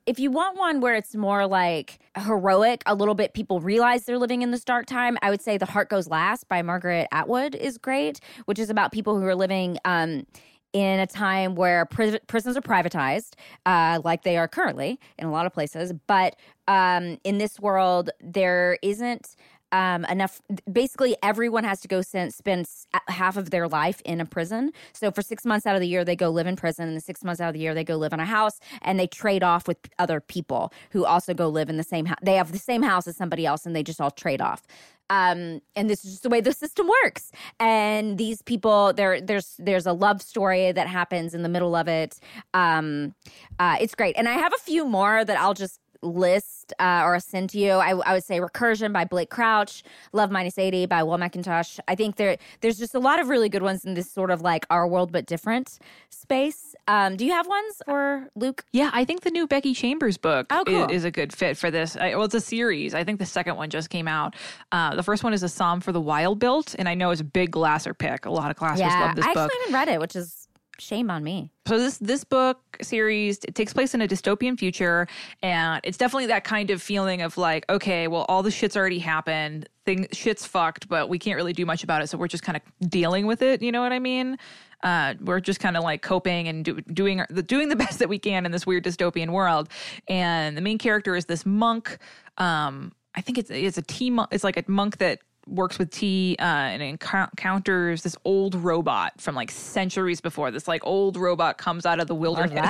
[SPEAKER 2] if you want one where it's more like heroic, a little bit people realize they're living in this dark time, I would say The Heart Goes Last by Margaret Atwood is great, which is about people who are living um, in a time where pri- prisons are privatized, uh, like they are currently in a lot of places. But um, in this world, there isn't um, enough. Basically, everyone has to go spend, spend half of their life in a prison. So for six months out of the year, they go live in prison, and the six months out of the year, they go live in a house, and they trade off with other people who also go live in the same house. They have the same house as somebody else, and they just all trade off. Um, and this is just the way the system works. And these people, there, there's there's a love story that happens in the middle of it. Um, uh, it's great, and I have a few more that I'll just list uh, or send to you, I, I would say Recursion by Blake Crouch, Love Minus 80 by Will McIntosh. I think there there's just a lot of really good ones in this sort of like our world but different space. Um, do you have ones for Luke?
[SPEAKER 1] Yeah, I think the new Becky Chambers book
[SPEAKER 2] Oh, cool.
[SPEAKER 1] i- is, a good fit for this. I, well, it's a series. I think the second one just came out. Uh, the first one is a Psalm for the Wild Built, and I know it's a big Glasser pick. A lot of Glassers
[SPEAKER 2] yeah,
[SPEAKER 1] love this
[SPEAKER 2] I
[SPEAKER 1] book.
[SPEAKER 2] I actually haven't read it, which is shame on me.
[SPEAKER 1] So this this book series it takes place in a dystopian future, and it's definitely that kind of feeling of like, okay, well, all the shit's already happened, thing shit's fucked, but we can't really do much about it, so we're just kind of dealing with it. You know what I mean? Uh, we're just kind of like coping and do, doing the doing the best that we can in this weird dystopian world. And the main character is this monk. Um, I think it's it's a tea monk. It's like a monk that works with tea uh, and encounters this old robot from like centuries before. This like old robot comes out of the wilderness.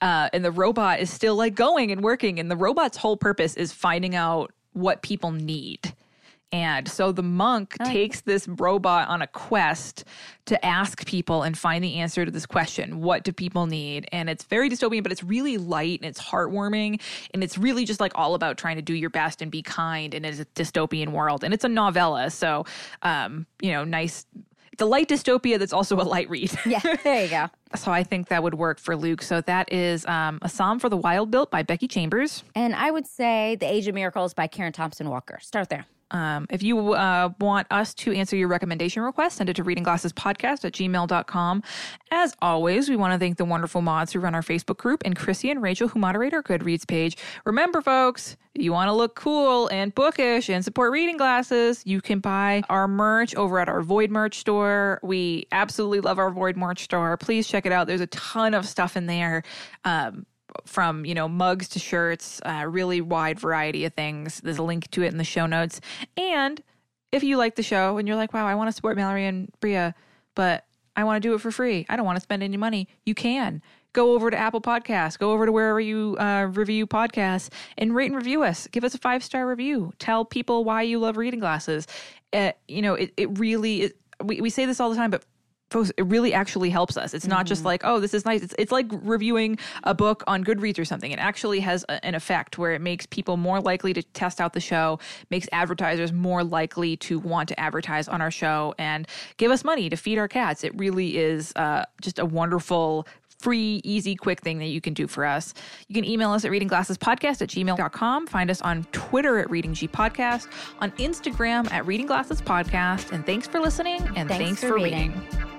[SPEAKER 1] Uh, and the robot is still like going and working. And the robot's whole purpose is finding out what people need. And so the monk takes this robot on a quest to ask people and find the answer to this question What do people need? And it's very dystopian, but it's really light and it's heartwarming. And it's really just like all about trying to do your best and be kind in a dystopian world. And it's a novella. So, um, you know, nice. It's a light dystopia that's also a light read.
[SPEAKER 2] Yeah, there you go.
[SPEAKER 1] so I think that would work for Luke. So that is um, A Psalm for the Wild Built by Becky Chambers.
[SPEAKER 2] And I would say The Age of Miracles by Karen Thompson Walker. Start there.
[SPEAKER 1] Um, if you uh, want us to answer your recommendation request, send it to readingglassespodcast at gmail.com. As always, we want to thank the wonderful mods who run our Facebook group and Chrissy and Rachel who moderate our Goodreads page. Remember, folks, you want to look cool and bookish and support reading glasses, you can buy our merch over at our Void merch store. We absolutely love our Void merch store. Please check it out. There's a ton of stuff in there. Um, from you know mugs to shirts, a really wide variety of things. There's a link to it in the show notes. And if you like the show and you're like, wow, I want to support Mallory and Brea, but I want to do it for free. I don't want to spend any money. You can go over to Apple Podcasts, go over to wherever you uh, review podcasts, and rate and review us. Give us a five star review. Tell people why you love reading glasses. Uh, you know, it it really it, we we say this all the time, but it really actually helps us. It's not just like, oh, this is nice. It's, it's like reviewing a book on Goodreads or something. It actually has a, an effect where it makes people more likely to test out the show, makes advertisers more likely to want to advertise on our show and give us money to feed our cats. It really is uh, just a wonderful free, easy, quick thing that you can do for us. You can email us at readingglassespodcast at gmail.com. Find us on Twitter at Reading G Podcast, on Instagram at Reading Glasses Podcast. And thanks for listening and
[SPEAKER 2] Thanks
[SPEAKER 1] thanks,
[SPEAKER 2] for
[SPEAKER 1] for
[SPEAKER 2] reading.
[SPEAKER 1] reading.